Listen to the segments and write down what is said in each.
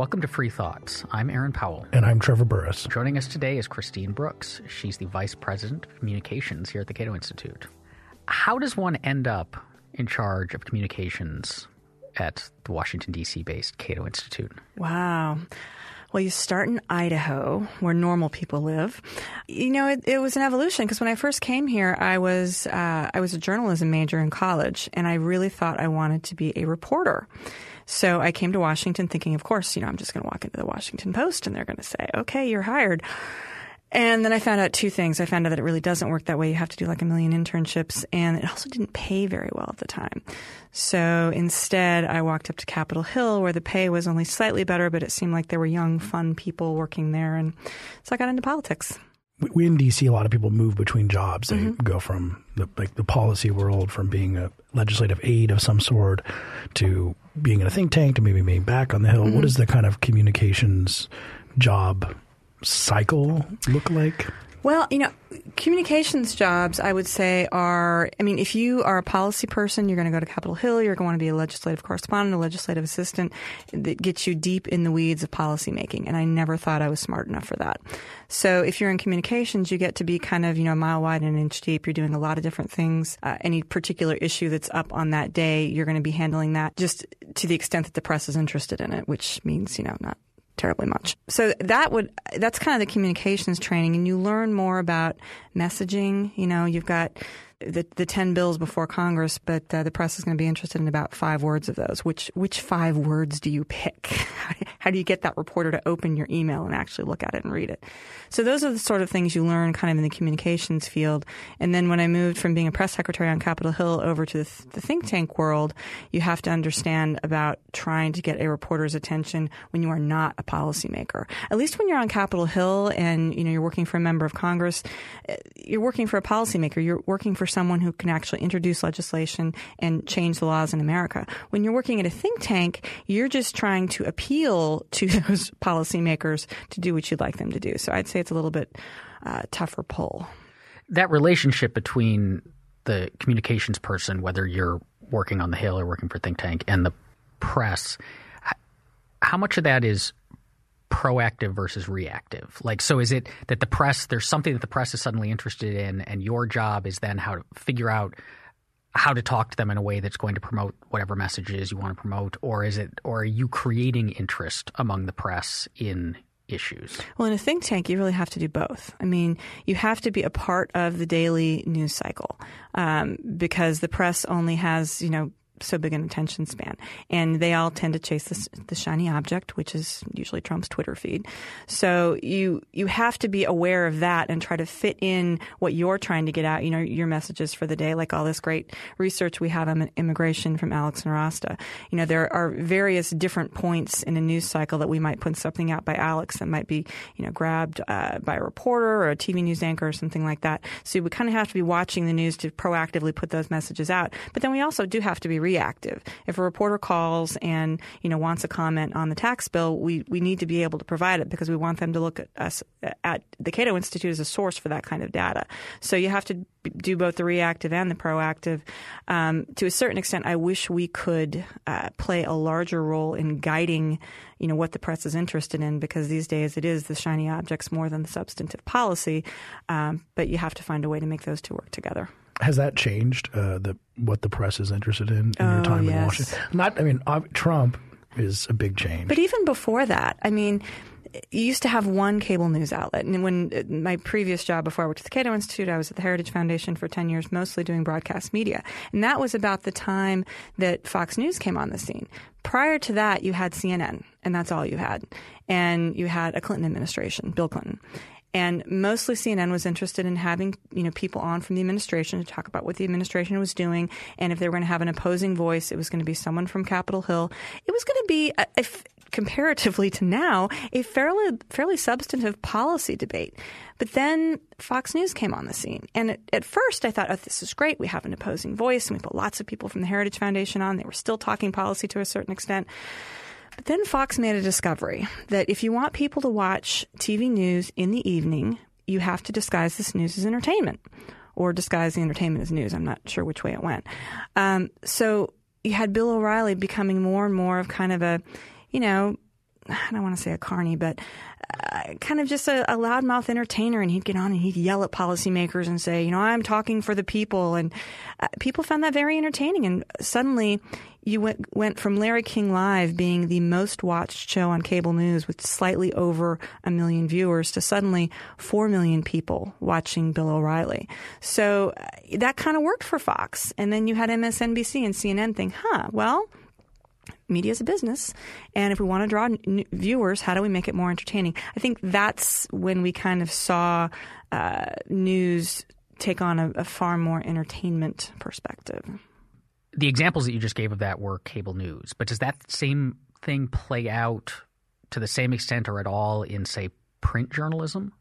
Welcome to Free Thoughts. I'm Aaron Powell. And I'm Trevor Burrus. Joining us today is Christine Brooks. She's the Vice President of Communications here at the Cato Institute. How does one end up in charge of communications at the Washington, D.C. based Cato Institute? Wow. Well, you start in Idaho, where normal people live. You know, it, it was an evolution because when I first came here, I was uh, I was a journalism major in college, and I really thought I wanted to be a reporter. So I came to Washington thinking, of course, you know, I'm just going to walk into the Washington Post and they're going to say, okay, you're hired. And then I found out two things. I found out that it really doesn't work that way. You have to do like a million internships, and it also didn't pay very well at the time. So instead, I walked up to Capitol Hill where the pay was only slightly better, but it seemed like there were young, fun people working there. And so I got into politics we in DC, a lot of people move between jobs. They mm-hmm. go from the, like the policy world, from being a legislative aide of some sort, to being in a think tank, to maybe being back on the Hill. Mm-hmm. What does the kind of communications job cycle look like? Well, you know, communications jobs, I would say, are I mean, if you are a policy person, you're going to go to Capitol Hill, you're going to be a legislative correspondent, a legislative assistant that gets you deep in the weeds of policymaking. And I never thought I was smart enough for that. So if you're in communications, you get to be kind of, you know, a mile wide and an inch deep. You're doing a lot of different things. Uh, any particular issue that's up on that day, you're going to be handling that just to the extent that the press is interested in it, which means, you know, not terribly much. So that would that's kind of the communications training, and you learn more about messaging. You know, you've got the the ten bills before Congress, but uh, the press is going to be interested in about five words of those. Which which five words do you pick? How do you get that reporter to open your email and actually look at it and read it? So those are the sort of things you learn kind of in the communications field. And then when I moved from being a press secretary on Capitol Hill over to the, th- the think tank world, you have to understand about trying to get a reporter's attention when you are not a policymaker. At least when you're on Capitol Hill and you know you're working for a member of Congress, eh, you're working for a policymaker. You're working for someone who can actually introduce legislation and change the laws in America. When you're working at a think tank, you're just trying to appeal to those policymakers to do what you'd like them to do. So I'd say it's a little bit uh, tougher pull. That relationship between the communications person, whether you're working on the Hill or working for think tank, and the press, how much of that is proactive versus reactive? Like, so is it that the press, there's something that the press is suddenly interested in, and your job is then how to figure out how to talk to them in a way that's going to promote whatever messages you want to promote, or is it, or are you creating interest among the press in issues? Well, in a think tank, you really have to do both. I mean, you have to be a part of the daily news cycle um, because the press only has, you know, so big an attention span. And they all tend to chase the shiny object, which is usually Trump's Twitter feed. So you you have to be aware of that and try to fit in what you're trying to get out, you know, your messages for the day, like all this great research we have on immigration from Alex Nowrasteh. You know, there are various different points in a news cycle that we might put something out by Alex that might be, you know, grabbed uh, by a reporter or a TV news anchor or something like that. So we kind of have to be watching the news to proactively put those messages out. But then we also do have to be reactive. If a reporter calls and you know wants a comment on the tax bill, we we need to be able to provide it because we want them to look at us at the Cato Institute as a source for that kind of data. So you have to do both the reactive and the proactive. Um, to a certain extent, I wish we could uh, play a larger role in guiding, you know, what the press is interested in, because these days it is the shiny objects more than the substantive policy. Um, but you have to find a way to make those two work together. Has that changed uh, the what the press is interested in in oh, your time yes. in Washington? Not, I mean, Trump is a big change. But even before that, I mean, you used to have one cable news outlet. And when uh, my previous job before I worked at the Cato Institute, I was at the Heritage Foundation for 10 years, mostly doing broadcast media. And that was about the time that Fox News came on the scene. Prior to that, you had CNN, and that's all you had. And you had a Clinton administration, Bill Clinton. And mostly CNN was interested in having, you know, people on from the administration to talk about what the administration was doing. And if they were going to have an opposing voice, it was going to be someone from Capitol Hill. It was going to be, uh, if, comparatively to now, a fairly, fairly substantive policy debate. But then Fox News came on the scene. And at, at, first I thought, oh, this is great. We have an opposing voice and we put lots of people from the Heritage Foundation on. They were still talking policy to a certain extent. But then Fox made a discovery that if you want people to watch TV news in the evening, you have to disguise this news as entertainment or disguise the entertainment as news. I'm not sure which way it went. Um, so you had Bill O'Reilly becoming more and more of kind of a, you know, I don't want to say a carny, but uh, kind of just a, a loudmouth entertainer, and he'd get on and he'd yell at policymakers and say, you know, I'm talking for the people, and uh, people found that very entertaining. And suddenly, you went went from Larry King Live being the most watched show on cable news with slightly over a million viewers to suddenly four million people watching Bill O'Reilly. So uh, that kind of worked for Fox, and then you had MSNBC and CNN think, huh, well media is a business, and if we want to draw n- viewers, how do we make it more entertaining? I think that's when we kind of saw uh, news take on a, a far more entertainment perspective. The examples that you just gave of that were cable news, but does that same thing play out to the same extent or at all in, say, print journalism?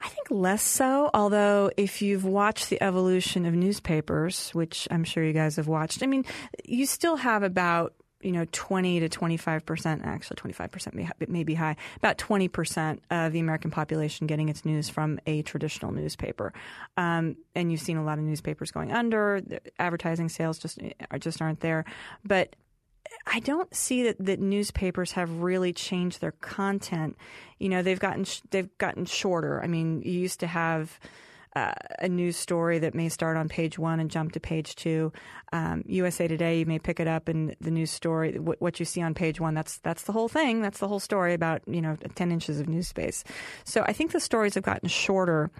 I think less so, although if you've watched the evolution of newspapers, which I'm sure you guys have watched, I mean, you still have about you know, 20 to 25 percent, actually 25 percent may, may be high, about 20 percent of the American population getting its news from a traditional newspaper. Um, and you've seen a lot of newspapers going under. The advertising sales just just aren't there. But I don't see that, that newspapers have really changed their content. You know, they've gotten they've gotten shorter. I mean, you used to have uh, a news story that may start on page one and jump to page two. Um, USA Today, you may pick it up and the news story. W- what you see on page one, that's that's the whole thing. That's the whole story about you know ten inches of news space. So I think the stories have gotten shorter.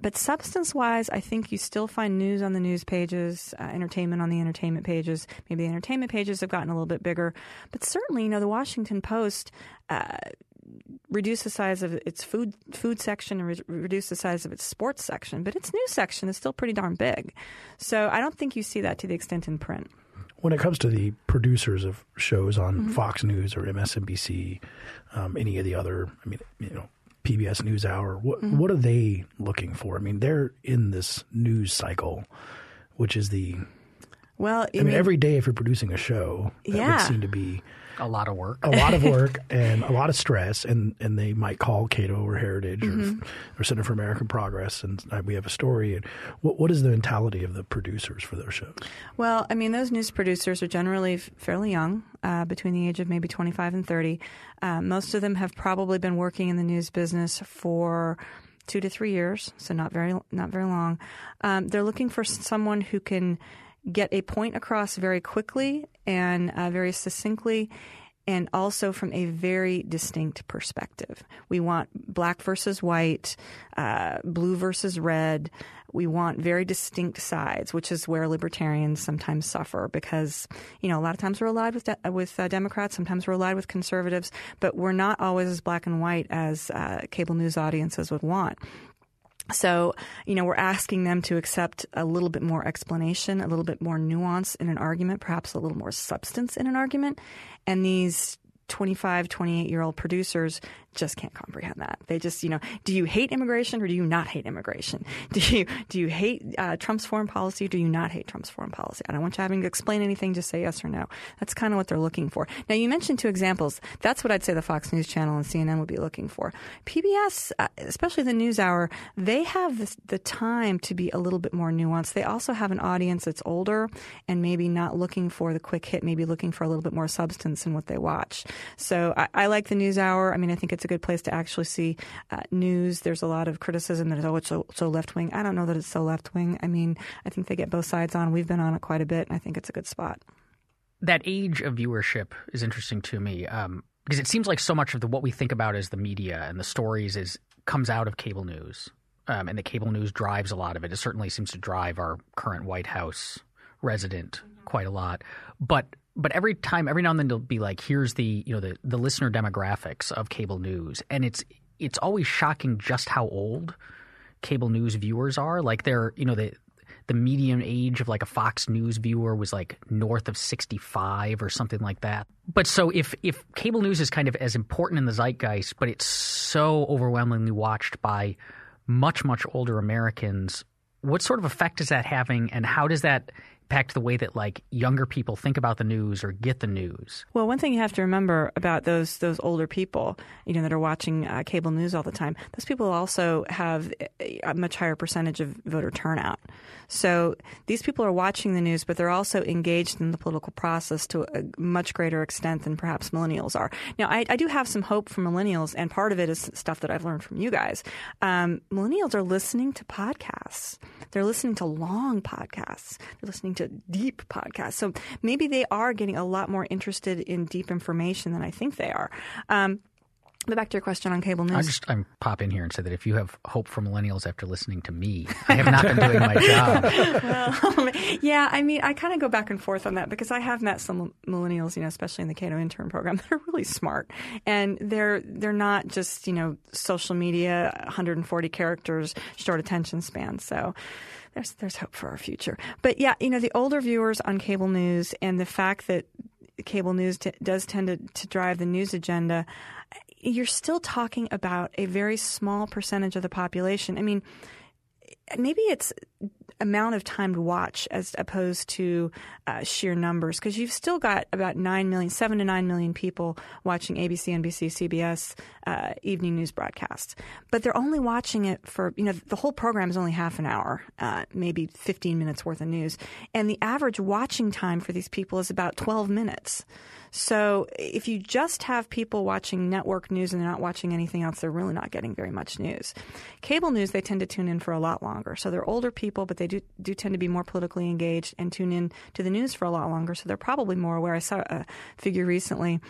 But substance wise, I think you still find news on the news pages, uh, entertainment on the entertainment pages. Maybe the entertainment pages have gotten a little bit bigger. But certainly, you know, the Washington Post, uh, reduce the size of its food food section and re- reduce the size of its sports section, but its news section is still pretty darn big. So I don't think you see that to the extent in print. When it comes to the producers of shows on mm-hmm. Fox News or MSNBC, um, any of the other, I mean, you know, PBS NewsHour, what mm-hmm. what are they looking for? I mean, they're in this news cycle, which is the well. I mean, mean, every day if you're producing a show, that yeah. would seem to be a lot of work, a lot of work, and a lot of stress. And, and they might call Cato or Heritage mm-hmm. or, or Center for American Progress, and we have a story. And what what is the mentality of the producers for those shows? Well, I mean, those news producers are generally fairly young, uh, between the age of maybe twenty five and thirty. Uh, most of them have probably been working in the news business for two to three years, so not very not very long. Um, they're looking for someone who can get a point across very quickly and uh, very succinctly and also from a very distinct perspective. We want black versus white, uh, blue versus red. We want very distinct sides, which is where libertarians sometimes suffer because, you know, a lot of times we're allied with de- with uh, Democrats, sometimes we're allied with conservatives, but we're not always as black and white as uh, cable news audiences would want. So, you know, we're asking them to accept a little bit more explanation, a little bit more nuance in an argument, perhaps a little more substance in an argument. And these 25, 28 year old producers just can't comprehend that. They just, you know, do you hate immigration or do you not hate immigration? Do you do you hate uh, Trump's foreign policy or do you not hate Trump's foreign policy? I don't want you having to explain anything. Just say yes or no. That's kind of what they're looking for. Now, you mentioned two examples. That's what I'd say the Fox News Channel and CNN would be looking for. PBS, uh, especially the NewsHour, they have this, the time to be a little bit more nuanced. They also have an audience that's older and maybe not looking for the quick hit, maybe looking for a little bit more substance in what they watch. So I, I like the NewsHour. I mean, I think it's a good place to actually see uh, news. There's a lot of criticism that oh, it's so, so left wing. I don't know that it's so left wing. I mean, I think they get both sides on. We've been on it quite a bit, and I think it's a good spot. That age of viewership is interesting to me um, because it seems like so much of the, what we think about as the media and the stories is comes out of cable news, um, and the cable news drives a lot of it. It certainly seems to drive our current White House resident quite a lot, but but every time, every now and then, they'll be like, "Here's the you know the the listener demographics of cable news," and it's it's always shocking just how old cable news viewers are. Like they're you know the the median age of like a Fox News viewer was like north of 65 or something like that. But so if if cable news is kind of as important in the zeitgeist, but it's so overwhelmingly watched by much much older Americans, what sort of effect is that having, and how does that impact the way that like younger people think about the news or get the news? Well, one thing you have to remember about those those older people, you know, that are watching uh, cable news all the time, those people also have a much higher percentage of voter turnout. So these people are watching the news, but they're also engaged in the political process to a much greater extent than perhaps millennials are. Now, I, I do have some hope for millennials, and part of it is stuff that I've learned from you guys. Um, millennials are listening to podcasts. They're listening to long podcasts. They're listening to deep podcasts. So maybe they are getting a lot more interested in deep information than I think they are. Um, but back to your question on cable news. I just I'm pop in here and say that if you have hope for millennials after listening to me, I have not been doing my job. well, yeah, I mean, I kind of go back and forth on that because I have met some millennials, you know, especially in the Cato intern program, that are really smart, and they're they're not just you know social media, 140 characters, short attention span. So there's there's hope for our future. But yeah, you know, the older viewers on cable news and the fact that cable news t- does tend to, to drive the news agenda you're still talking about a very small percentage of the population. I mean, maybe it's amount of time to watch as opposed to uh, sheer numbers because you've still got about 9 million 7 to 9 million people watching abc nbc cbs uh, evening news broadcasts but they're only watching it for you know the whole program is only half an hour uh, maybe 15 minutes worth of news. And the average watching time for these people is about 12 minutes so if you just have people watching network news and they're not watching anything else, they're really not getting very much news. Cable news, they tend to tune in for a lot longer. So they're older people, but they do, do tend to be more politically engaged and tune in to the news for a lot longer. So they're probably more aware. I saw a figure recently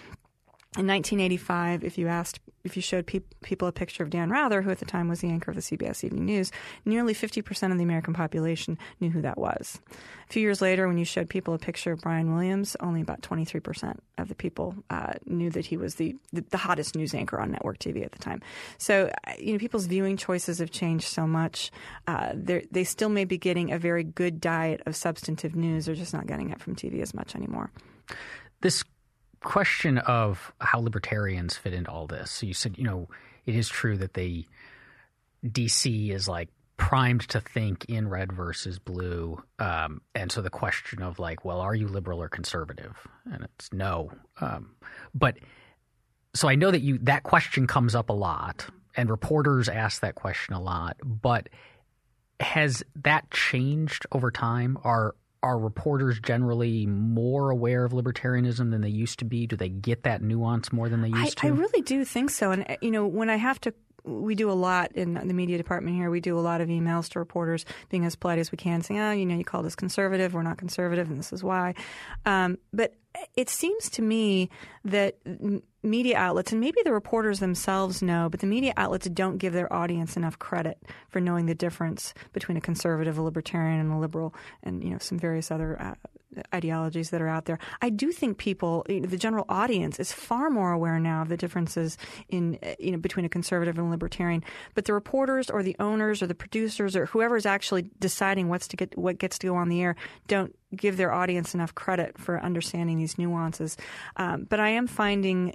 in 1985, if you asked, if you showed pe- people a picture of Dan Rather, who at the time was the anchor of the CBS Evening News, nearly 50% of the American population knew who that was. A few years later, when you showed people a picture of Brian Williams, only about 23% of the people uh, knew that he was the, the, the hottest news anchor on network TV at the time. So, uh, you know, people's viewing choices have changed so much. Uh, they still may be getting a very good diet of substantive news. They're just not getting it from TV as much anymore. This question of how libertarians fit into all this. So you said, you know, it is true that they DC is like primed to think in red versus blue, um, and so the question of like, well, are you liberal or conservative? And it's no. Um, but so I know that you that question comes up a lot, and reporters ask that question a lot. But has that changed over time? Are are reporters generally more aware of libertarianism than they used to be? Do they get that nuance more than they used I, to? I really do think so. And, you know, when I have to we do a lot in the media department here. We do a lot of emails to reporters, being as polite as we can, saying, "Oh, you know, you called us conservative. We're not conservative, and this is why." Um, but it seems to me that media outlets, and maybe the reporters themselves know, but the media outlets don't give their audience enough credit for knowing the difference between a conservative, a libertarian, and a liberal, and you know some various other uh, ideologies that are out there. I do think people, you know, the general audience, is far more aware now of the differences in you know between a conservative and a libertarian. But the reporters or the owners or the producers or whoever is actually deciding what's to get what gets to go on the air don't give their audience enough credit for understanding these nuances. Um, but I am finding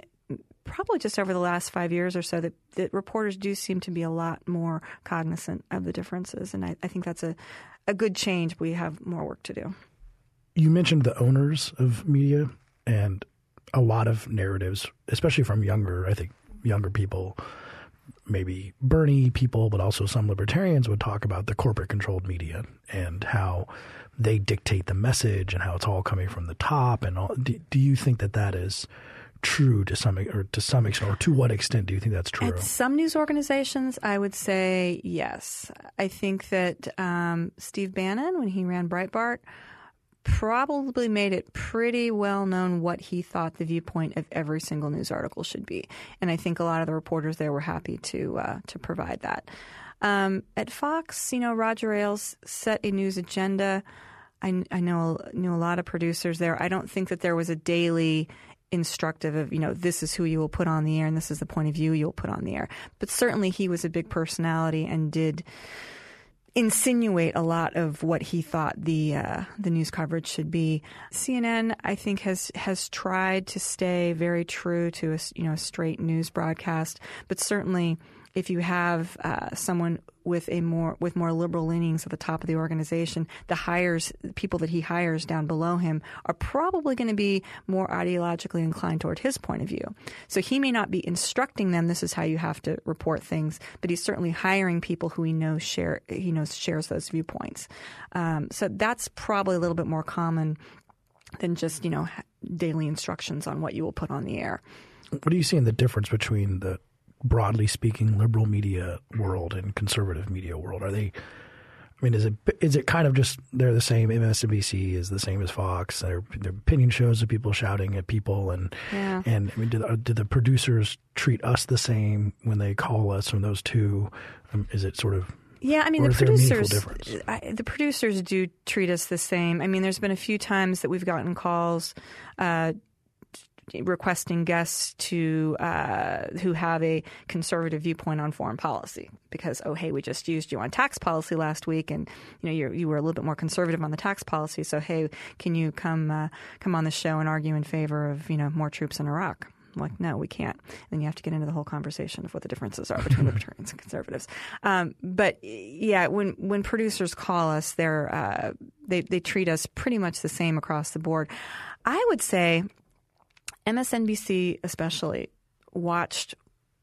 probably just over the last five years or so that, that reporters do seem to be a lot more cognizant of the differences. And I, I think that's a, a good change. But we have more work to do. You mentioned the owners of media and a lot of narratives, especially from younger, I think, younger people, maybe Bernie people, but also some libertarians would talk about the corporate controlled media and how they dictate the message and how it's all coming from the top. And all. Do, do you think that that is true to some or to some extent, or to what extent do you think that's true? At some news organizations, I would say yes. I think that um, Steve Bannon, when he ran Breitbart, probably made it pretty well known what he thought the viewpoint of every single news article should be, and I think a lot of the reporters there were happy to uh, to provide that. Um, at Fox, you know, Roger Ailes set a news agenda. I, I know knew a lot of producers there. I don't think that there was a daily instructive of you know this is who you will put on the air and this is the point of view you'll put on the air. But certainly he was a big personality and did insinuate a lot of what he thought the uh, the news coverage should be. CNN, I think, has has tried to stay very true to a you know a straight news broadcast, but certainly if you have uh, someone with a more with more liberal leanings at the top of the organization, the hires people that he hires down below him are probably going to be more ideologically inclined toward his point of view. So he may not be instructing them this is how you have to report things, but he's certainly hiring people who he knows share he knows shares those viewpoints. Um, so that's probably a little bit more common than just you know daily instructions on what you will put on the air. What do you see in the difference between the broadly speaking liberal media world and conservative media world? Are they? I mean, is it is it kind of just they're the same? MSNBC is the same as Fox. Their, their opinion shows of people shouting at people, and yeah. and I mean, do, do the producers treat us the same when they call us from those two? Um, is it sort of yeah, I mean the is there a meaningful producers. I, the producers do treat us the same. I mean, there's been a few times that we've gotten calls. Uh, requesting guests to uh, who have a conservative viewpoint on foreign policy because oh hey we just used you on tax policy last week and you know you you were a little bit more conservative on the tax policy so hey can you come uh, come on the show and argue in favor of you know more troops in Iraq I'm like, no, we can't. Then you have to get into the whole conversation of what the differences are between libertarians and conservatives. Um, but yeah, when when producers call us, they're uh, they they treat us pretty much the same across the board. I would say MSNBC especially watched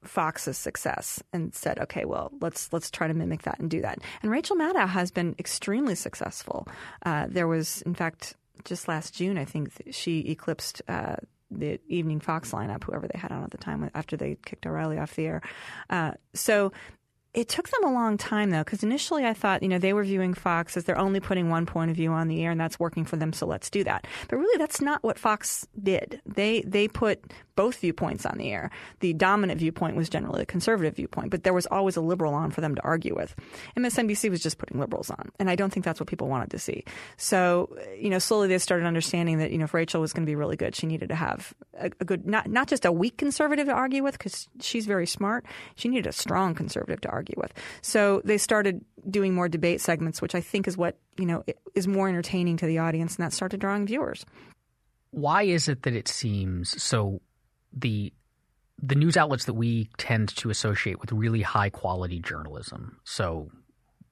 Fox's success and said, "Okay, well, let's let's try to mimic that and do that." And Rachel Maddow has been extremely successful. Uh, there was, in fact, just last June, I think she eclipsed uh, the evening Fox lineup, whoever they had on at the time after they kicked O'Reilly off the air. Uh, so it took them a long time though, because initially I thought, you know, they were viewing Fox as they're only putting one point of view on the air and that's working for them, so let's do that. But really that's not what Fox did. They they put both viewpoints on the air. The dominant viewpoint was generally the conservative viewpoint, but there was always a liberal on for them to argue with. MSNBC was just putting liberals on, and I don't think that's what people wanted to see. So, you know, slowly they started understanding that, you know, if Rachel was going to be really good, she needed to have a, a good, not, not just a weak conservative to argue with, because she's very smart. She needed a strong conservative to argue with. So they started doing more debate segments, which I think is what, you know, is more entertaining to the audience, and that started drawing viewers. Why is it that it seems so the the news outlets that we tend to associate with really high quality journalism, so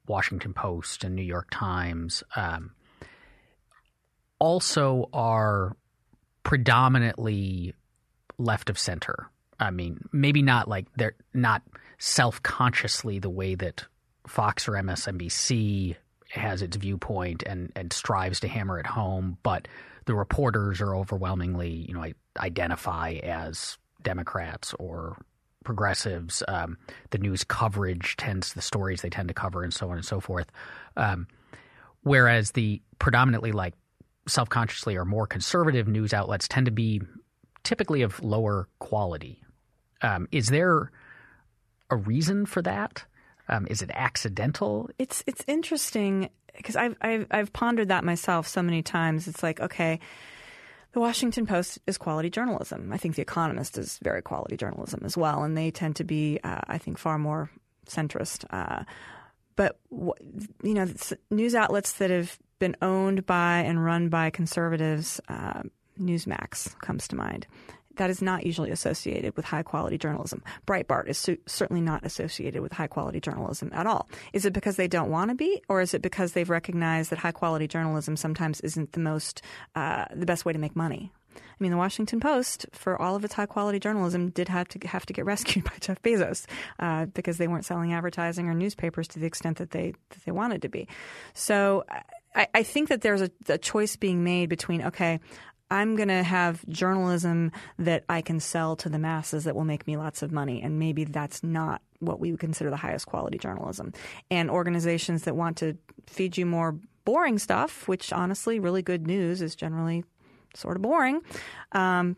Washington Post and New York Times, um, also are predominantly left of center. I mean, maybe not like they're not self consciously the way that Fox or MSNBC has its viewpoint and, and strives to hammer it home, but the reporters are overwhelmingly, you know, identify as Democrats or progressives. Um, the news coverage tends the stories they tend to cover, and so on and so forth. Um, whereas the predominantly like self consciously or more conservative news outlets tend to be typically of lower quality. Um, is there a reason for that? Um, is it accidental? It's it's interesting because I've, I've I've pondered that myself so many times. It's like okay, the Washington Post is quality journalism. I think The Economist is very quality journalism as well, and they tend to be, uh, I think, far more centrist. Uh, but you know, news outlets that have been owned by and run by conservatives, uh, Newsmax comes to mind that is not usually associated with high quality journalism. Breitbart is su- certainly not associated with high quality journalism at all. Is it because they don't want to be, or is it because they've recognized that high quality journalism sometimes isn't the most uh, the best way to make money? I mean, the Washington Post, for all of its high quality journalism, did have to have to get rescued by Jeff Bezos uh, because they weren't selling advertising or newspapers to the extent that they that they wanted to be. So. I, think that there's a, a choice being made between okay, I'm going to have journalism that I can sell to the masses that will make me lots of money. And maybe that's not what we would consider the highest quality journalism. And organizations that want to feed you more boring stuff, which honestly, really good news is generally sort of boring. Um,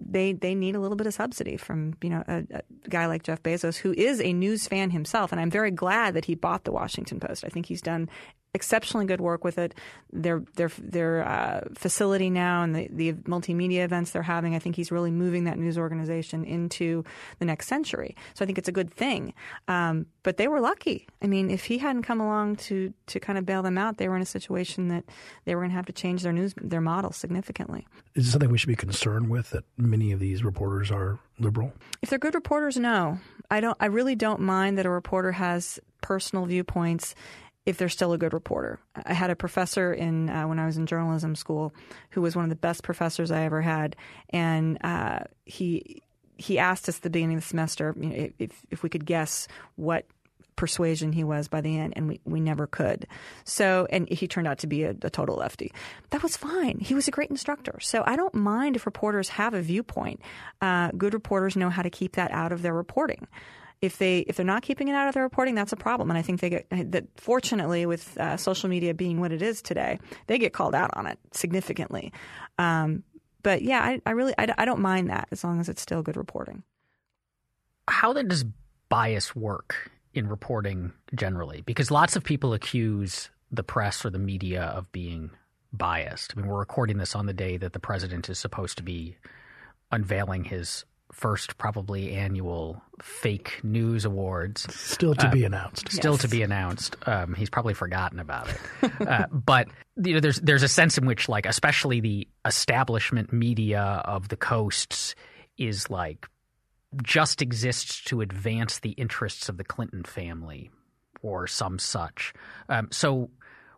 they they need a little bit of subsidy from you know a, a, guy like Jeff Bezos, who is a news fan himself, and I'm very glad that he bought the Washington Post. I think he's done exceptionally good work with it. Their their their uh, facility now and the, the multimedia events they're having, I think he's really moving that news organization into the next century. So I think it's a good thing. Um, but they were lucky. I mean, if he hadn't come along to to kind of bail them out, they were in a situation that they were going to have to change their news their model significantly. Is it something we should be concerned with that many of these reporters are liberal? If they're good reporters, no. I don't. I really don't mind that a reporter has personal viewpoints if they're still a good reporter. I had a professor in uh, when I was in journalism school who was one of the best professors I ever had, and uh, he he asked us at the beginning of the semester you know, if if we could guess what persuasion he was by the end, and we, we never could. So, and he turned out to be a, a, total lefty. That was fine. He was a great instructor. So I don't mind if reporters have a viewpoint. Uh, good reporters know how to keep that out of their reporting if they if they're not keeping it out of their reporting, that's a problem. And I think they get that. Fortunately, with uh, social media being what it is today, they get called out on it significantly. Um, but yeah, I, I really I, I don't mind that as long as it's still good reporting. How then does bias work in reporting generally? Because lots of people accuse the press or the media of being biased. I mean, we're recording this on the day that the president is supposed to be unveiling his first probably annual fake news awards. Still to uh, be announced. Still yes. to be announced. Um, he's probably forgotten about it. uh, but you know, there's there's a sense in which, like, especially the establishment media of the coasts is like just exists to advance the interests of the Clinton family or some such. Um, so,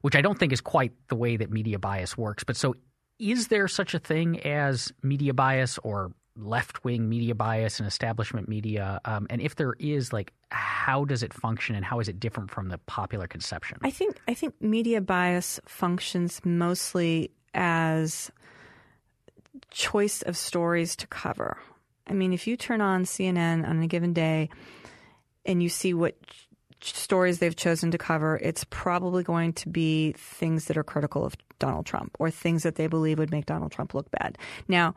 which I don't think is quite the way that media bias works. But so, is there such a thing as media bias or left wing media bias and establishment media? Um, and if there is, like, how does it function and how is it different from the popular conception? I think I think media bias functions mostly as choice of stories to cover. I mean, if you turn on CNN on a given day and you see what stories they've chosen to cover, it's probably going to be things that are critical of Donald Trump or things that they believe would make Donald Trump look bad. Now,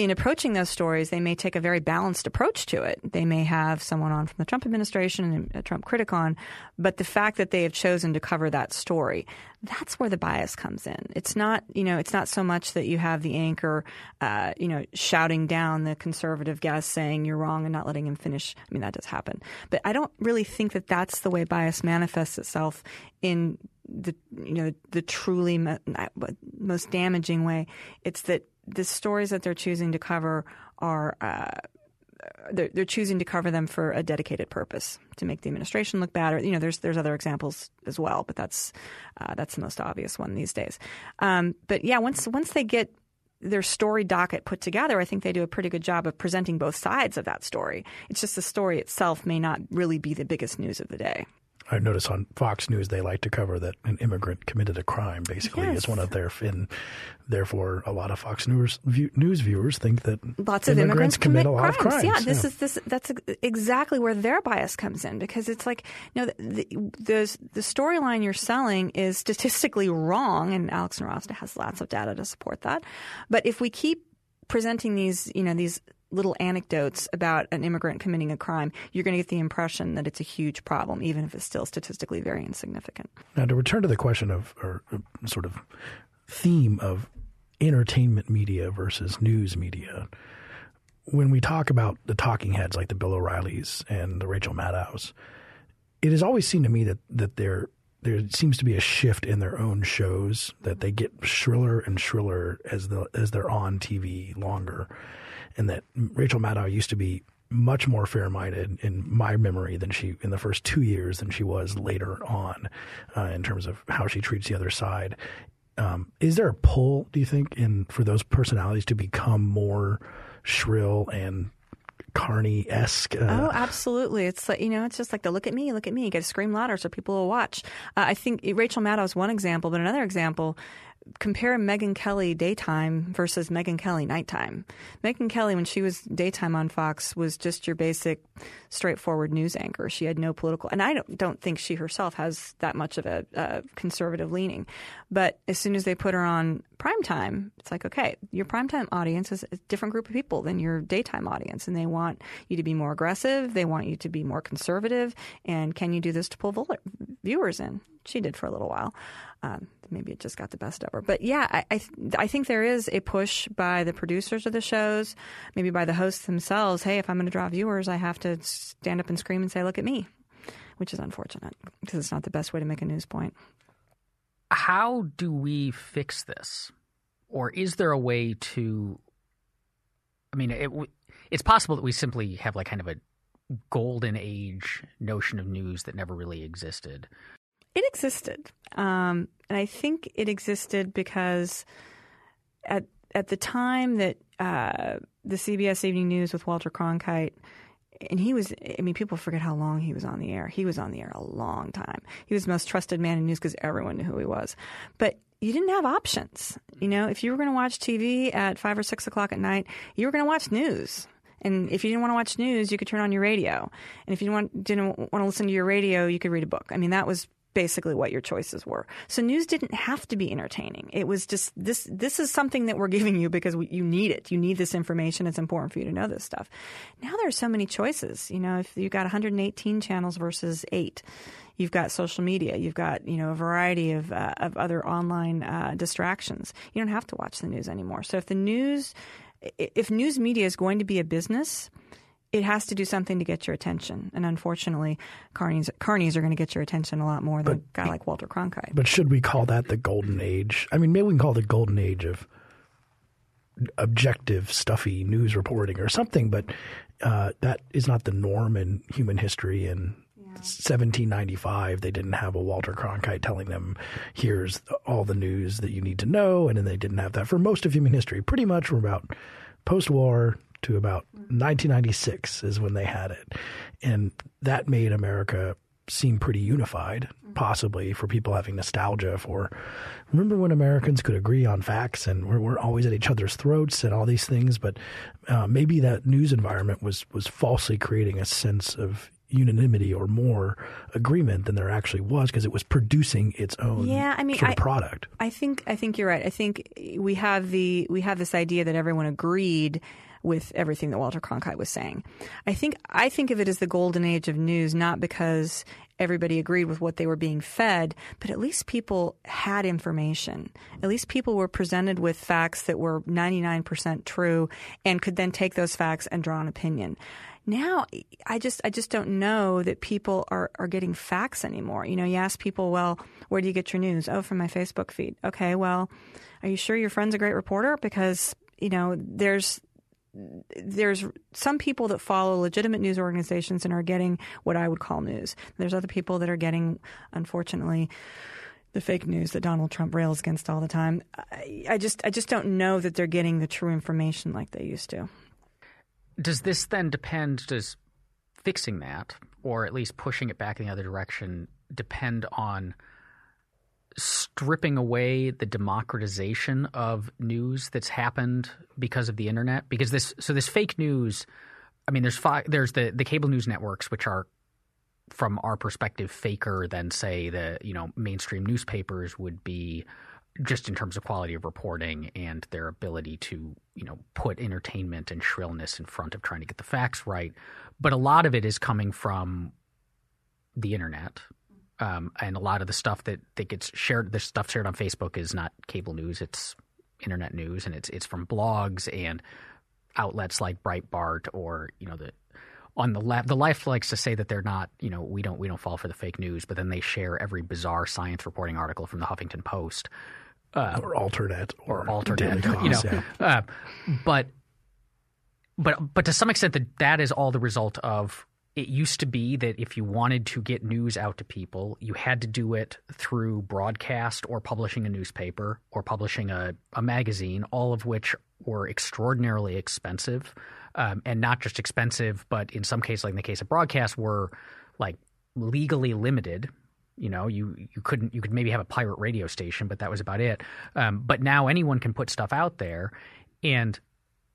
in approaching those stories, they may take a very balanced approach to it. They may have someone on from the Trump administration and a Trump critic on, but the fact that they have chosen to cover that story, that's where the bias comes in. It's not, you know, it's not so much that you have the anchor, uh, you know, shouting down the conservative guest saying you're wrong and not letting him finish. I mean, that does happen, but I don't really think that that's the way bias manifests itself in the you know the truly most damaging way. It's that the stories that they're choosing to cover are uh, they're, they're, choosing to cover them for a dedicated purpose to make the administration look bad. Or you know, there's there's other examples as well, but that's uh, that's the most obvious one these days. Um, but yeah, once once they get their story docket put together, I think they do a pretty good job of presenting both sides of that story. It's just the story itself may not really be the biggest news of the day. I notice on Fox News they like to cover that an immigrant committed a crime. Basically, yes. one of their and therefore a lot of Fox News view, news viewers think that lots of immigrants, commit, commit a lot crimes. of crimes. Yeah, this yeah. is this that's exactly where their bias comes in because it's like you know the the, the storyline you're selling is statistically wrong, and Alex Nowrasteh has lots of data to support that. But if we keep presenting these you know these little anecdotes about an immigrant committing a crime, you're going to get the impression that it's a huge problem, even if it's still statistically very insignificant. Now, to return to the question of, or uh, sort of theme of entertainment media versus news media, when we talk about the talking heads like the Bill O'Reillys and the Rachel Maddows, it has always seemed to me that, that there there seems to be a shift in their own shows that they get shriller and shriller as the as they're on TV longer and that Rachel Maddow used to be much more fair-minded in my memory than she in the first two years than she was later on uh, in terms of how she treats the other side. Um, is there a pull, do you think, in for those personalities to become more shrill and Carney esque. Uh, oh, absolutely. It's like, you know, it's just like the look at me, look at me. You got to scream louder so people will watch. Uh, I think Rachel Maddow is one example, but another example compare Megyn Kelly daytime versus Megyn Kelly nighttime. Megyn Kelly, when she was daytime on Fox, was just your basic, straightforward news anchor. She had no political, and I don't, don't think she herself has that much of a, a conservative leaning. But as soon as they put her on primetime, it's like, okay, your primetime audience is a different group of people than your daytime audience, and they want you to be more aggressive. They want you to be more conservative. And can you do this to pull viewers in? She did for a little while. Um, maybe it just got the best of her. But yeah, I I, th- I think there is a push by the producers of the shows, maybe by the hosts themselves. Hey, if I'm going to draw viewers, I have to stand up and scream and say, "Look at me," which is unfortunate because it's not the best way to make a news point. How do we fix this, or is there a way to? I mean, it, it's possible that we simply have like kind of a golden age notion of news that never really existed. It existed, um, and I think it existed because at at the time that uh, the CBS Evening News with Walter Cronkite, and he was, I mean, people forget how long he was on the air. He was on the air a long time. He was the most trusted man in news because everyone knew who he was. But you didn't have options. You know, if you were going to watch TV at five or six o'clock at night, you were going to watch news. And if you didn't want to watch news, you could turn on your radio. And if you didn't want, didn't want to listen to your radio, you could read a book. I mean, that was basically what your choices were. So news didn't have to be entertaining. It was just this. This is something that we're giving you because we, you need it. You need this information. It's important for you to know this stuff. Now there are so many choices. You know, if you've got 118 channels versus eight, you've got social media. You've got you know a variety of uh, of other online uh, distractions. You don't have to watch the news anymore. So if the news if news media is going to be a business, it has to do something to get your attention. And unfortunately, carnies, carnies are going to get your attention a lot more than but, a guy like Walter Cronkite. But should we call that the golden age? I mean, maybe we can call it the golden age of objective, stuffy news reporting or something, but uh, that is not the norm in human history. And 1795, they didn't have a Walter Cronkite telling them, here's all the news that you need to know. And then they didn't have that for most of human history. Pretty much from about post war to about 1996 is when they had it. And that made America seem pretty unified, possibly for people having nostalgia for. Remember when Americans could agree on facts and we're, we're always at each other's throats and all these things, but uh, maybe that news environment was was falsely creating a sense of unanimity or more agreement than there actually was because it was producing its own yeah, I mean, sort of I, product. I think I think you're right. I think we have the we have this idea that everyone agreed with everything that Walter Cronkite was saying. I think I think of it as the golden age of news, not because everybody agreed with what they were being fed, but at least people had information. At least people were presented with facts that were 99% true and could then take those facts and draw an opinion now I just I just don't know that people are are getting facts anymore. You know, you ask people, well, where do you get your news? Oh, from my Facebook feed. Okay, well, are you sure your friend's a great reporter? Because you know, there's there's some people that follow legitimate news organizations and are getting what I would call news. There's other people that are getting, unfortunately, the fake news that Donald Trump rails against all the time. I, I just I just don't know that they're getting the true information like they used to does this then depend? Does fixing that, or at least pushing it back in the other direction, depend on stripping away the democratization of news that's happened because of the internet? Because this, so this fake news. I mean, there's there's the the cable news networks, which are from our perspective faker than say the you know mainstream newspapers would be just in terms of quality of reporting and their ability to, you know, put entertainment and shrillness in front of trying to get the facts right. But a lot of it is coming from the internet. Um, and a lot of the stuff that, that gets shared, the stuff shared on Facebook is not cable news, it's internet news and it's it's from blogs and outlets like Breitbart or, you know, the on the left, the left likes to say that they're not, you know, we don't we don't fall for the fake news, but then they share every bizarre science reporting article from the Huffington Post uh, or alternate or, or alternate, you know. Yeah. Uh, but but but to some extent, that that is all the result of. It used to be that if you wanted to get news out to people, you had to do it through broadcast or publishing a newspaper or publishing a, a magazine, all of which were extraordinarily expensive. Um, and not just expensive, but in some cases, like in the case of broadcast, were like legally limited you know, you you couldn't you could maybe have a pirate radio station, but that was about it. Um, but now anyone can put stuff out there, and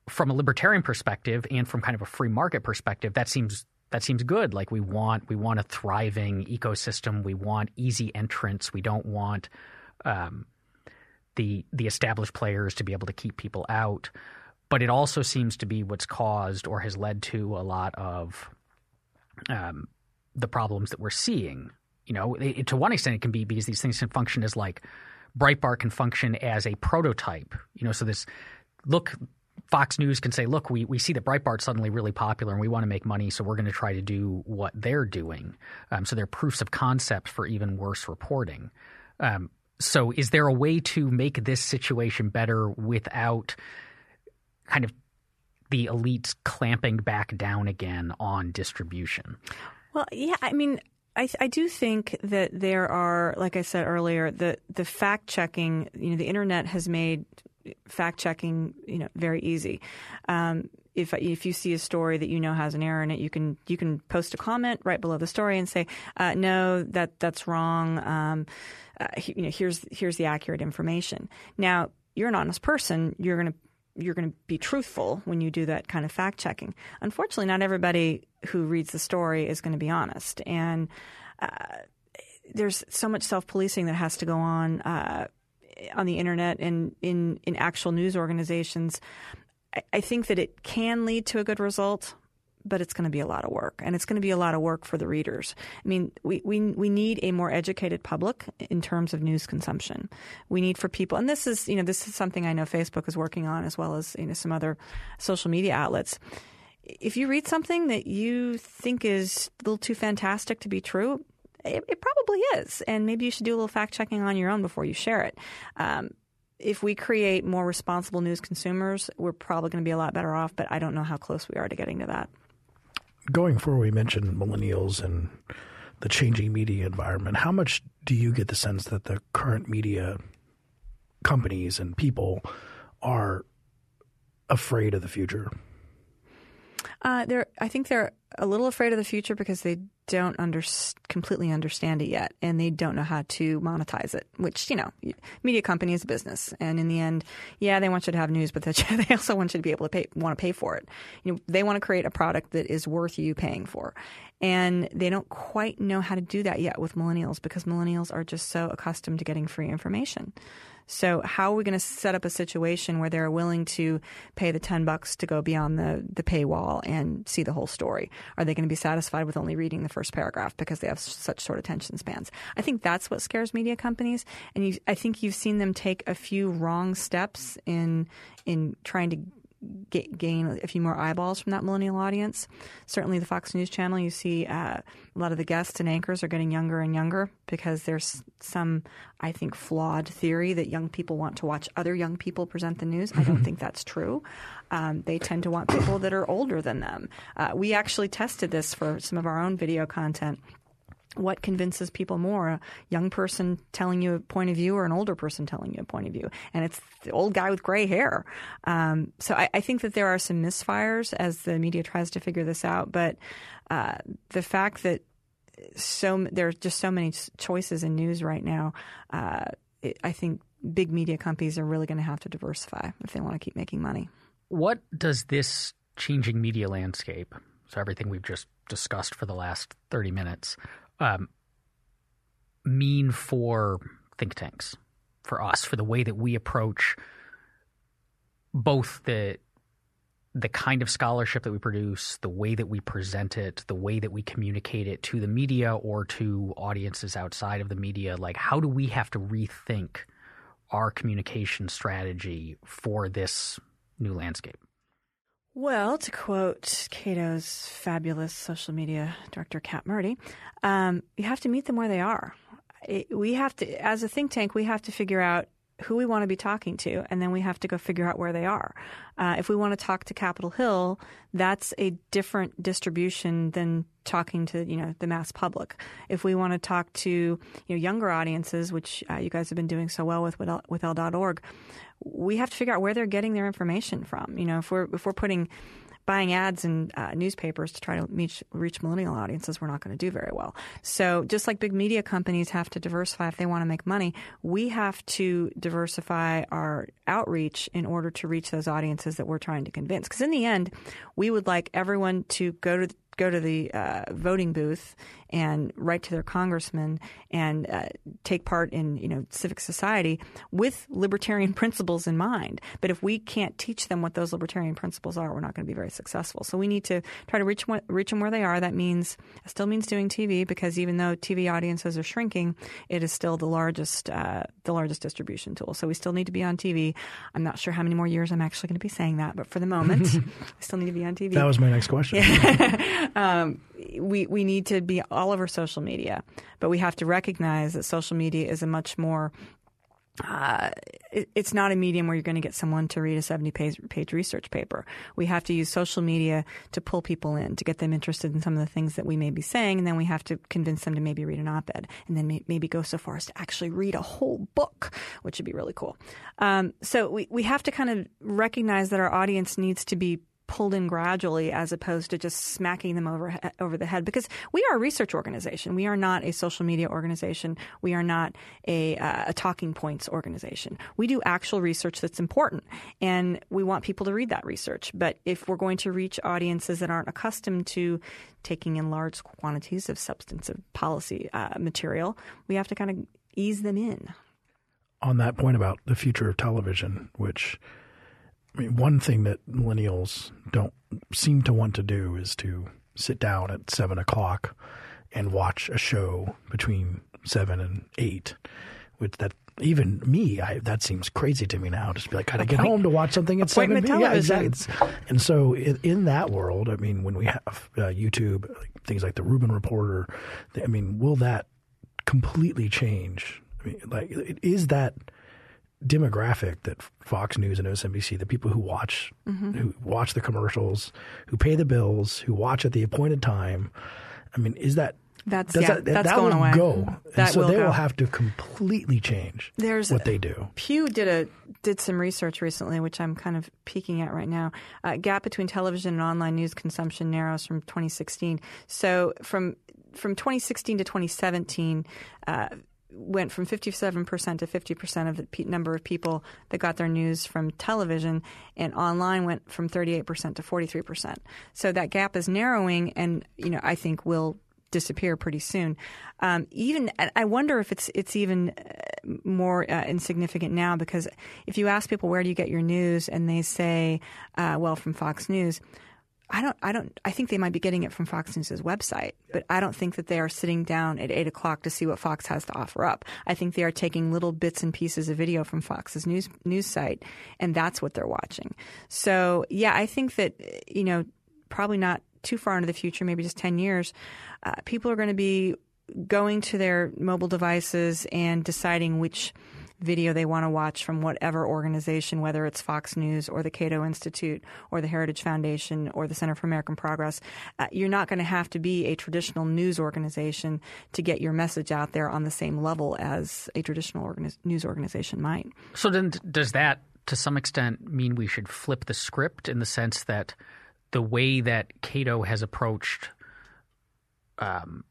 from a libertarian perspective and from kind of a free market perspective, that seems that seems good. Like we want we want a thriving ecosystem. We want easy entrance. We don't want um, the the established players to be able to keep people out. But it also seems to be what's caused or has led to a lot of um, the problems that we're seeing You know, it, to one extent, it can be because these things can function as like Breitbart can function as a prototype. You know, so this look, Fox News can say, look, we, we see that Breitbart's suddenly really popular and we want to make money, so we're going to try to do what they're doing. Um, so they're proofs of concept for even worse reporting. Um, so is there a way to make this situation better without kind of the elites clamping back down again on distribution? Well, yeah, I mean, I, I, do think that there are, like I said earlier, the the fact checking. You know, the internet has made fact checking, you know, very easy. Um, if if you see a story that you know has an error in it, you can you can post a comment right below the story and say, uh, no, that that's wrong. Um, uh, you know, here's here's the accurate information. Now, you're an honest person. You're going to you're going to be truthful when you do that kind of fact checking. Unfortunately, not everybody who reads the story is going to be honest, and uh, there's so much self policing that has to go on uh, on the internet and in in actual news organizations. I, I think that it can lead to a good result, but it's going to be a lot of work, and it's going to be a lot of work for the readers. I mean, we, we we need a more educated public in terms of news consumption. We need for people, and this is you know this is something I know Facebook is working on as well as you know some other social media outlets. If you read something that you think is a little too fantastic to be true, it, it probably is, and maybe you should do a little fact checking on your own before you share it. Um, if we create more responsible news consumers, we're probably going to be a lot better off. But I don't know how close we are to getting to that going forward, we mentioned millennials and the changing media environment. How much do you get the sense that the current media companies and people are afraid of the future? Uh, they're, I think they're a little afraid of the future because they don't under, completely understand it yet and they don't know how to monetize it, which, you know, media company is a business. And in the end, yeah, they want you to have news, but they also want you to be able to pay, want to pay for it. You know, they want to create a product that is worth you paying for. And they don't quite know how to do that yet with millennials because millennials are just so accustomed to getting free information. So how are we going to set up a situation where they're willing to pay the 10 bucks to go beyond the, the paywall and see the whole story? Are they going to be satisfied with only reading the first paragraph because they have such short attention spans? I think that's what scares media companies. And you, I think you've seen them take a few wrong steps in, in trying to gain a few more eyeballs from that millennial audience. Certainly, the Fox News Channel, you see uh, a lot of the guests and anchors are getting younger and younger because there's some, I think, flawed theory that young people want to watch other young people present the news. I don't think that's true. Um, they tend to want people that are older than them. Uh, we actually tested this for some of our own video content what convinces people more a young person telling you a point of view or an older person telling you a point of view. And it's the old guy with gray hair. Um, so I, I, think that there are some misfires as the media tries to figure this out. But uh, the fact that so there are just so many choices in news right now uh, it, i think big media companies are really going to have to diversify if they want to keep making money. What does this changing media landscape so everything we've just discussed for the last 30 minutes um, mean for think tanks, for us, for the way that we approach both the the kind of scholarship that we produce, the way that we present it, the way that we communicate it to the media or to audiences outside of the media, like how do we have to rethink our communication strategy for this new landscape? Well, to quote Cato's fabulous social media director, Kat Murti, um, you have to meet them where they are. It, we have to, as a think tank, we have to figure out who we want to be talking to, and then we have to go figure out where they are. Uh, if we want to talk to Capitol Hill, that's a different distribution than talking to you know the mass public. If we want to talk to you know younger audiences, which uh, you guys have been doing so well with with, with L.org, we have to figure out where they're getting their information from. You know, if we're if we're putting buying ads in uh, newspapers to try to reach, reach millennial audiences, we're not going to do very well. So just like big media companies have to diversify if they want to make money, we have to diversify our outreach in order to reach those audiences that we're trying to convince. Because in the end, we would like everyone to go to go to the uh, voting booth and write to their congressman and uh, take part in you know civic society with libertarian principles in mind. But if we can't teach them what those libertarian principles are, we're not going to be very successful. So we need to try to reach reach them where they are. That means it still means doing TV because even though TV audiences are shrinking, it is still the largest uh, the largest distribution tool. So we still need to be on TV. I'm not sure how many more years I'm actually going to be saying that, but for the moment, I still need to be on TV. That was my next question. um, we we need to be all over social media, but we have to recognize that social media is a much more uh, it, it's not a medium where you're going to get someone to read a 70 page, page, research paper. We have to use social media to pull people in, to get them interested in some of the things that we may be saying, and then we have to convince them to maybe read an op ed, and then may, maybe go so far as to actually read a whole book, which would be really cool. Um, so we, we have to kind of recognize that our audience needs to be pulled in gradually as opposed to just smacking them over over the head. Because we are a research organization. We are not a social media organization. We are not a, uh, a talking points organization. We do actual research that's important and we want people to read that research. But if we're going to reach audiences that aren't accustomed to taking in large quantities of substantive policy uh, material we have to kind of ease them in. On that point about the future of television which I mean, one thing that millennials don't seem to want to do is to sit down at seven o'clock and watch a show between seven and eight, which that even me, I, that seems crazy to me now. Just be like, gotta get home to watch something at seven. Yeah, exactly. and so in, in, that world, I mean, when we have uh, YouTube, things like the Rubin Reporter, I mean, will that completely change? I mean, like, is that demographic that Fox News and MSNBC, the people who watch mm-hmm. who watch the commercials, who pay the bills, who watch at the appointed time. I mean, is that that's yeah, that, that's that going will away. go. That so will they go. will have to completely change There's what they do. Pew did a did some research recently, which I'm kind of peeking at right now. Uh, gap between television and online news consumption narrows from 2016. So from from 2016 to 2017. Uh, went from 57% to 50% of the pe- number of people that got their news from television, and online went from 38% to 43%. So that gap is narrowing, and you know I think will disappear pretty soon. Um, even I wonder if it's it's even uh, more uh, insignificant now because if you ask people where do you get your news, and they say, uh, well, from Fox News. I don't, I don't, I think they might be getting it from Fox News' website, but I don't think that they are sitting down at eight o'clock to see what Fox has to offer up. I think they are taking little bits and pieces of video from Fox's news, news site, and that's what they're watching. So, yeah, I think that, you know, probably not too far into the future, maybe just 10 years, uh, people are going to be going to their mobile devices and deciding which video they want to watch from whatever organization, whether it's Fox News or the Cato Institute or the Heritage Foundation or the Center for American Progress. Uh, you're not going to have to be a traditional news organization to get your message out there on the same level as a traditional organi- news organization might. So then, does that to some extent mean we should flip the script in the sense that the way that Cato has approached um,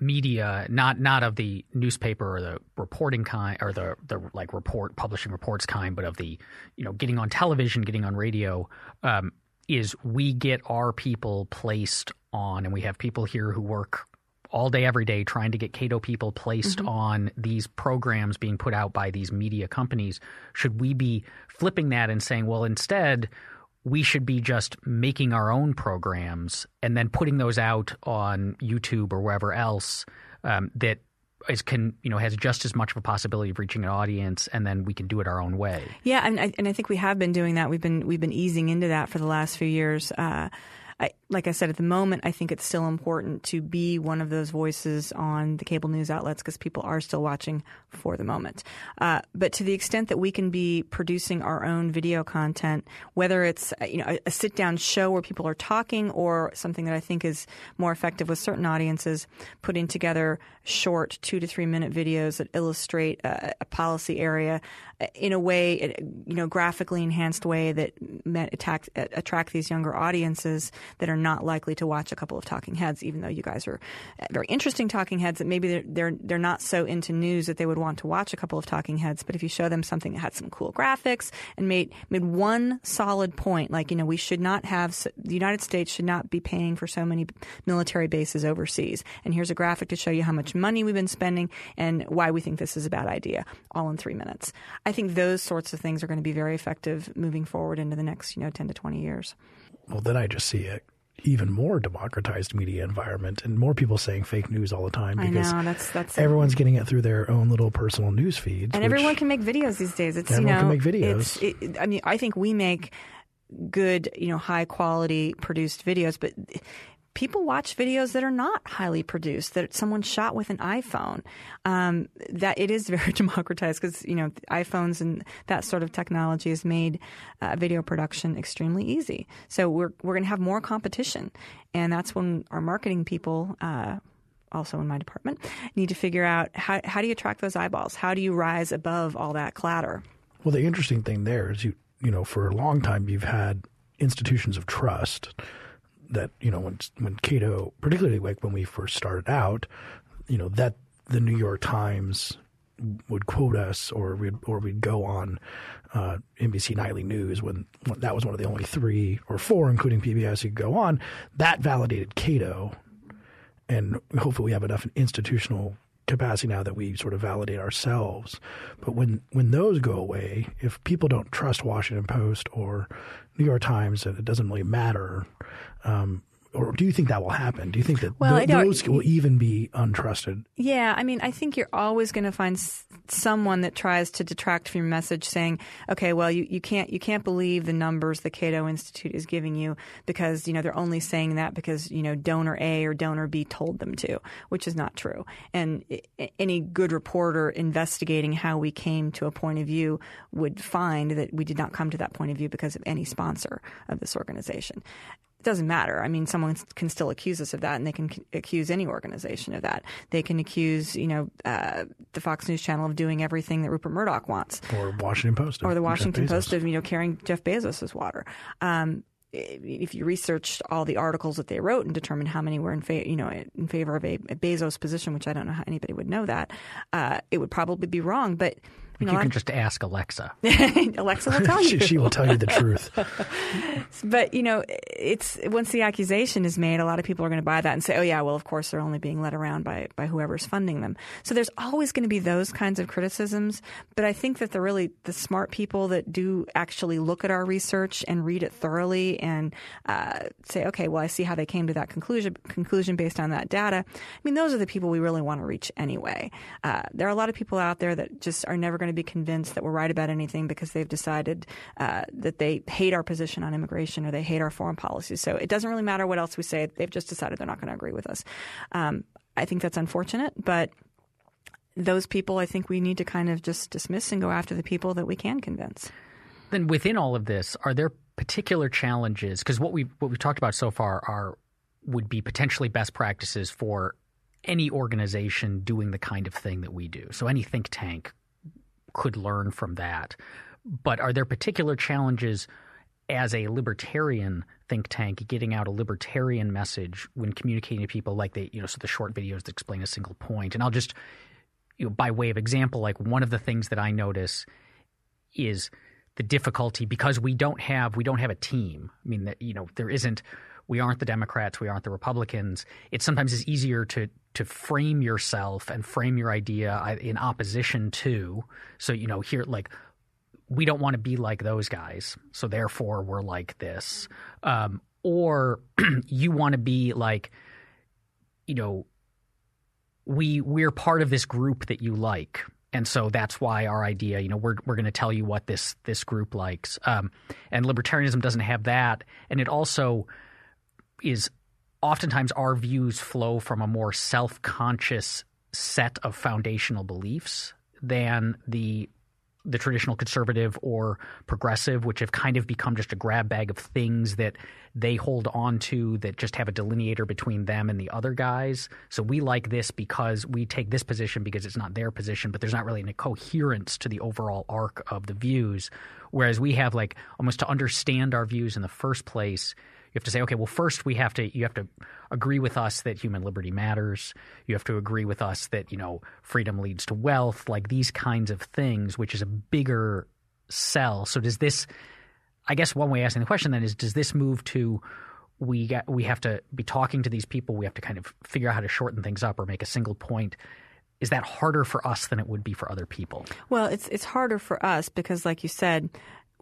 media, not not of the newspaper or the reporting kind or the the like report publishing reports kind, but of the you know getting on television, getting on radio, um, is we get our people placed on, and we have people here who work all day every day trying to get Cato people placed mm-hmm. on these programs being put out by these media companies. Should we be flipping that and saying, well, instead we should be just making our own programs and then putting those out on YouTube or wherever else um, that is can you know has just as much of a possibility of reaching an audience, and then we can do it our own way. Yeah, and I, and I think we have been doing that. We've been we've been easing into that for the last few years. Uh, I, like I said, at the moment, I think it's still important to be one of those voices on the cable news outlets because people are still watching for the moment. Uh, but to the extent that we can be producing our own video content, whether it's uh, you know a, a sit down show where people are talking or something that I think is more effective with certain audiences, putting together short two to three minute videos that illustrate a, a policy area uh, in a way, you know, graphically enhanced way that attack, attract these younger audiences that are not likely to watch a couple of talking heads, even though you guys are uh, very interesting talking heads. That maybe they're they're, they're not so into news that they would want to watch a couple of talking heads. But if you show them something that had some cool graphics and made made one solid point, like you know we should not have the United States should not be paying for so many military bases overseas, and here's a graphic to show you how much money we've been spending and why we think this is a bad idea, all in three minutes. I think those sorts of things are going to be very effective moving forward into the next you know ten to twenty years. Well, then I just see it even more democratized media environment and more people saying fake news all the time because know, that's, that's everyone's getting it through their own little personal news feeds. And everyone can make videos these days. It's everyone you know, can make videos. It, I mean, I think we make good, you know, high quality produced videos, but people watch videos that are not highly produced that someone shot with an iphone. Um, that it is very democratized because you know iphones and that sort of technology has made uh, video production extremely easy. So we're, we're going to have more competition. And that's when our marketing people uh, also in my department need to figure out how, how do you attract those eyeballs? How do you rise above all that clatter? Well the interesting thing there is you you know for a long time you've had institutions of trust that you know when when Cato, particularly like when we first started out, you know that the New York Times would quote us, or we'd or we'd go on uh, NBC Nightly News when, when, that was one of the only three or four, including PBS, you could go on. That validated Cato, and hopefully we have enough institutional capacity now that we sort of validate ourselves. But when when those go away, if people don't trust Washington Post or New York Times, it doesn't really matter. Um, or do you think that will happen? Do you think that well, th- those will even be untrusted? Yeah, I mean, I think you're always going to find s- someone that tries to detract from your message, saying, "Okay, well, you, you can't you can't believe the numbers the Cato Institute is giving you because you know they're only saying that because you know donor A or donor B told them to," which is not true. And I- any good reporter investigating how we came to a point of view would find that we did not come to that point of view because of any sponsor of this organization doesn't matter. I mean, someone can still accuse us of that, and they can accuse any organization of that. They can accuse, you know, uh, the Fox News Channel of doing everything that Rupert Murdoch wants, or Washington Post, or the Washington Post of you know carrying Jeff Bezos's water. Um, if you researched all the articles that they wrote and determined how many were in favor, you know, in favor of a, a, Bezos position, which I don't know how anybody would know that, uh, it would probably be wrong. But you, know, you can just ask Alexa. Alexa will tell you. she, she, will tell you the truth. but you know, it's once the accusation is made, a lot of people are going to buy that and say, "Oh yeah, well, of course they're only being led around by by whoever's funding them." So there's always going to be those kinds of criticisms. But I think that the really the smart people that do actually look at our research and read it thoroughly and uh, say, "Okay, well, I see how they came to that conclusion conclusion based on that data." I mean, those are the people we really want to reach anyway. Uh, there are a lot of people out there that just are never going to be convinced that we're right about anything because they've decided uh, that they hate our position on immigration or they hate our foreign policy. So it doesn't really matter what else we say. They've just decided they're not going to agree with us. Um, I think that's unfortunate, but those people, I think we need to kind of just dismiss and go after the people that we can convince. Then within all of this, are there particular challenges? Because what we what we've talked about so far are would be potentially best practices for any organization doing the kind of thing that we do. So any think tank could learn from that. But are there particular challenges as a libertarian think tank getting out a libertarian message when communicating to people like they, you know, so the short videos that explain a single point. And I'll just, you know, by way of example, like one of the things that I notice is the difficulty because we don't have we don't have a team. I mean, that you know, there isn't we aren't the Democrats, we aren't the Republicans. It sometimes is easier to to frame yourself and frame your idea in opposition to. So you know, here like we don't want to be like those guys, so therefore we're like this. Um, or you want to be like, you know, we we're part of this group that you like, and so that's why our idea, you know, we're we're going to tell you what this this group likes. Um, and libertarianism doesn't have that, and it also is oftentimes our views flow from a more self-conscious set of foundational beliefs than the the traditional conservative or progressive, which have kind of become just a grab bag of things that they hold on to that just have a delineator between them and the other guys. So we like this because we take this position because it's not their position, but there's not really any coherence to the overall arc of the views. Whereas we have like almost to understand our views in the first place, have to say, okay, well, first we have to you have to agree with us that human liberty matters. You have to agree with us that you know freedom leads to wealth, like these kinds of things, which is a bigger sell. So does this? I guess one way of asking the question then is, does this move to we got, we have to be talking to these people. We have to kind of figure out how to shorten things up or make a single point. Is that harder for us than it would be for other people? Well, it's it's harder for us because, like you said,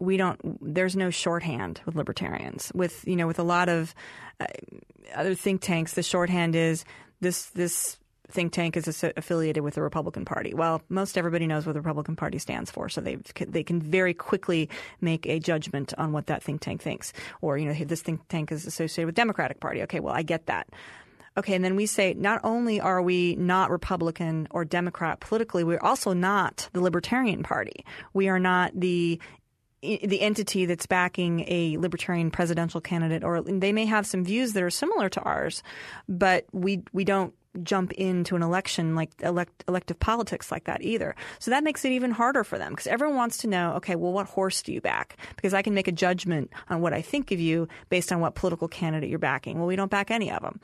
we don't. There's no shorthand with libertarians. With you know, with a lot of uh, other think tanks, the shorthand is this this think tank is affiliated with the Republican Party. Well, most everybody knows what the Republican Party stands for, so they they can very quickly make a judgment on what that think tank thinks. Or you know, this think tank is associated with Democratic Party. Okay, well, I get that. Okay, and then we say not only are we not Republican or Democrat politically, we're also not the Libertarian Party. We are not the the entity that's backing a libertarian presidential candidate, or they may have some views that are similar to ours, but we we don't jump into an election like elect, elective politics like that either. So that makes it even harder for them because everyone wants to know, okay, well, what horse do you back? Because I can make a judgment on what I think of you based on what political candidate you're backing. Well, we don't back any of them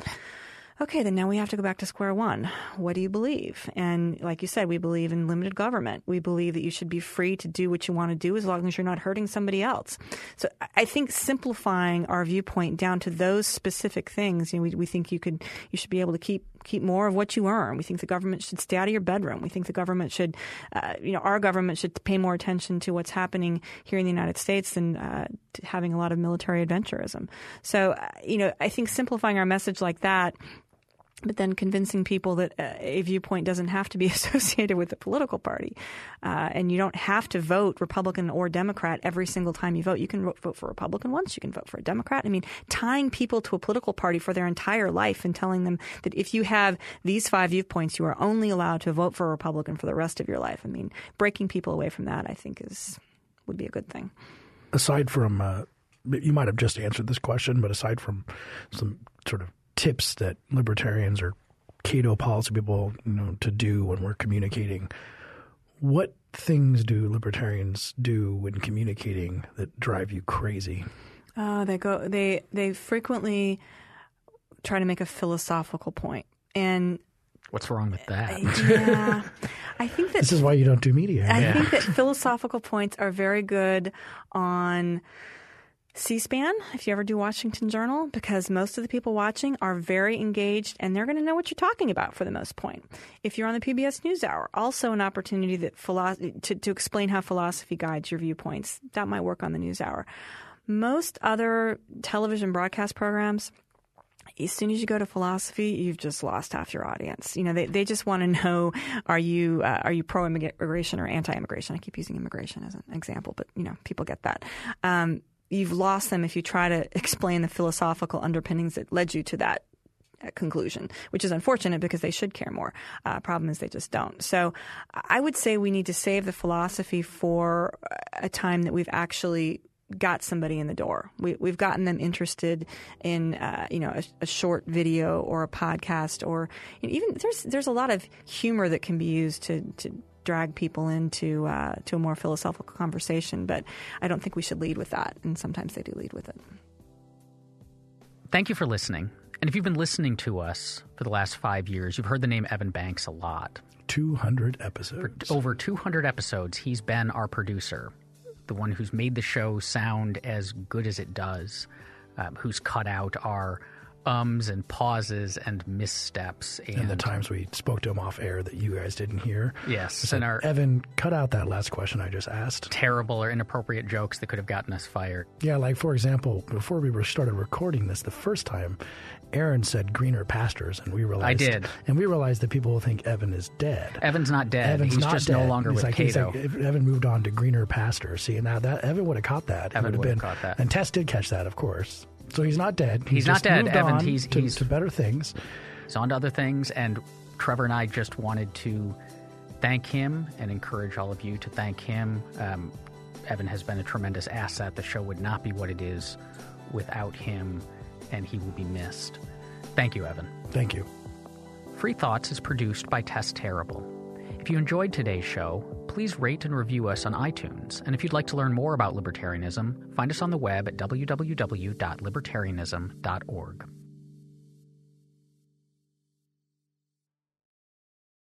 okay, then now we have to go back to square one. What do you believe? And like you said, we believe in limited government. We believe that you should be free to do what you want to do as long as you're not hurting somebody else. So I think simplifying our viewpoint down to those specific things, you know, we, we think you could, you should be able to keep keep more of what you earn. We think the government should stay out of your bedroom. We think the government should, uh, you know, our government should pay more attention to what's happening here in the United States than uh, having a lot of military adventurism. So, uh, you know, I think simplifying our message like that but then convincing people that uh, a viewpoint doesn't have to be associated with a political party, uh, and you don't have to vote Republican or Democrat every single time you vote. You can vote for Republican once, you can vote for a Democrat. I mean, tying people to a political party for their entire life and telling them that if you have these five viewpoints, you are only allowed to vote for a Republican for the rest of your life. I mean, breaking people away from that, I think, is would be a good thing. Aside from, uh, you might have just answered this question, but aside from some sort of tips that libertarians or Cato policy people, you know, to do when we're communicating. What things do libertarians do when communicating that drive you crazy? Uh, they go. They they frequently try to make a philosophical point, and what's wrong with that? yeah, I think that this is why you don't do media. I yeah. think that philosophical points are very good on C-SPAN, if you ever do Washington Journal, because most of the people watching are very engaged and they're going to know what you're talking about for the most point. If you're on the PBS NewsHour, also an opportunity that philo- to, to explain how philosophy guides your viewpoints. That might work on the NewsHour. Most other television broadcast programs, as soon as you go to philosophy, you've just lost half your audience. You know, they, they just want to know are you uh, are you pro immigration or anti immigration? I keep using immigration as an example, but you know, people get that. Um, you've lost them if you try to explain the philosophical underpinnings that led you to that conclusion, which is unfortunate because they should care more. Uh, problem is they just don't. So I would say we need to save the philosophy for a time that we've actually got somebody in the door. We, have gotten them interested in, uh, you know, a, a, short video or a podcast, or you know, even there's there's a lot of humor that can be used to to drag people into uh, to a more philosophical conversation. But I don't think we should lead with that, and sometimes they do lead with it. Thank you for listening. And if you've been listening to us for the last five years, you've heard the name Evan Banks a lot. 200 episodes. For over 200 episodes, he's been our producer, the one who's made the show sound as good as it does, um, who's cut out our ums and pauses and missteps. And, and, the times we spoke to him off air that you guys didn't hear. Yes. Said, and our Evan, cut out that last question I just asked. Terrible or inappropriate jokes that could have gotten us fired. Yeah, like for example, before we started recording this the first time, Aaron said greener pastures, and we realized I did, and we realized that people will think Evan is dead. Evan's not dead. Evan's he's not just dead. no longer he's with like, Cato. Like, Evan moved on to greener pastures. See, now that Evan would have caught that. Evan would have caught that. And Tess did catch that, of course. So he's not dead. He's, not dead, Evan. He's to, he's to better things. He's on to other things, and Trevor and I just wanted to thank him and encourage all of you to thank him. Um, Evan has been a tremendous asset. The show would not be what it is without him, and he will be missed. Thank you, Evan. Thank you. Free Thoughts is produced by Tess Terrible. If you enjoyed today's show, please rate and review us on iTunes. And if you'd like to learn more about libertarianism, find us on the web at www.libertarianism.org.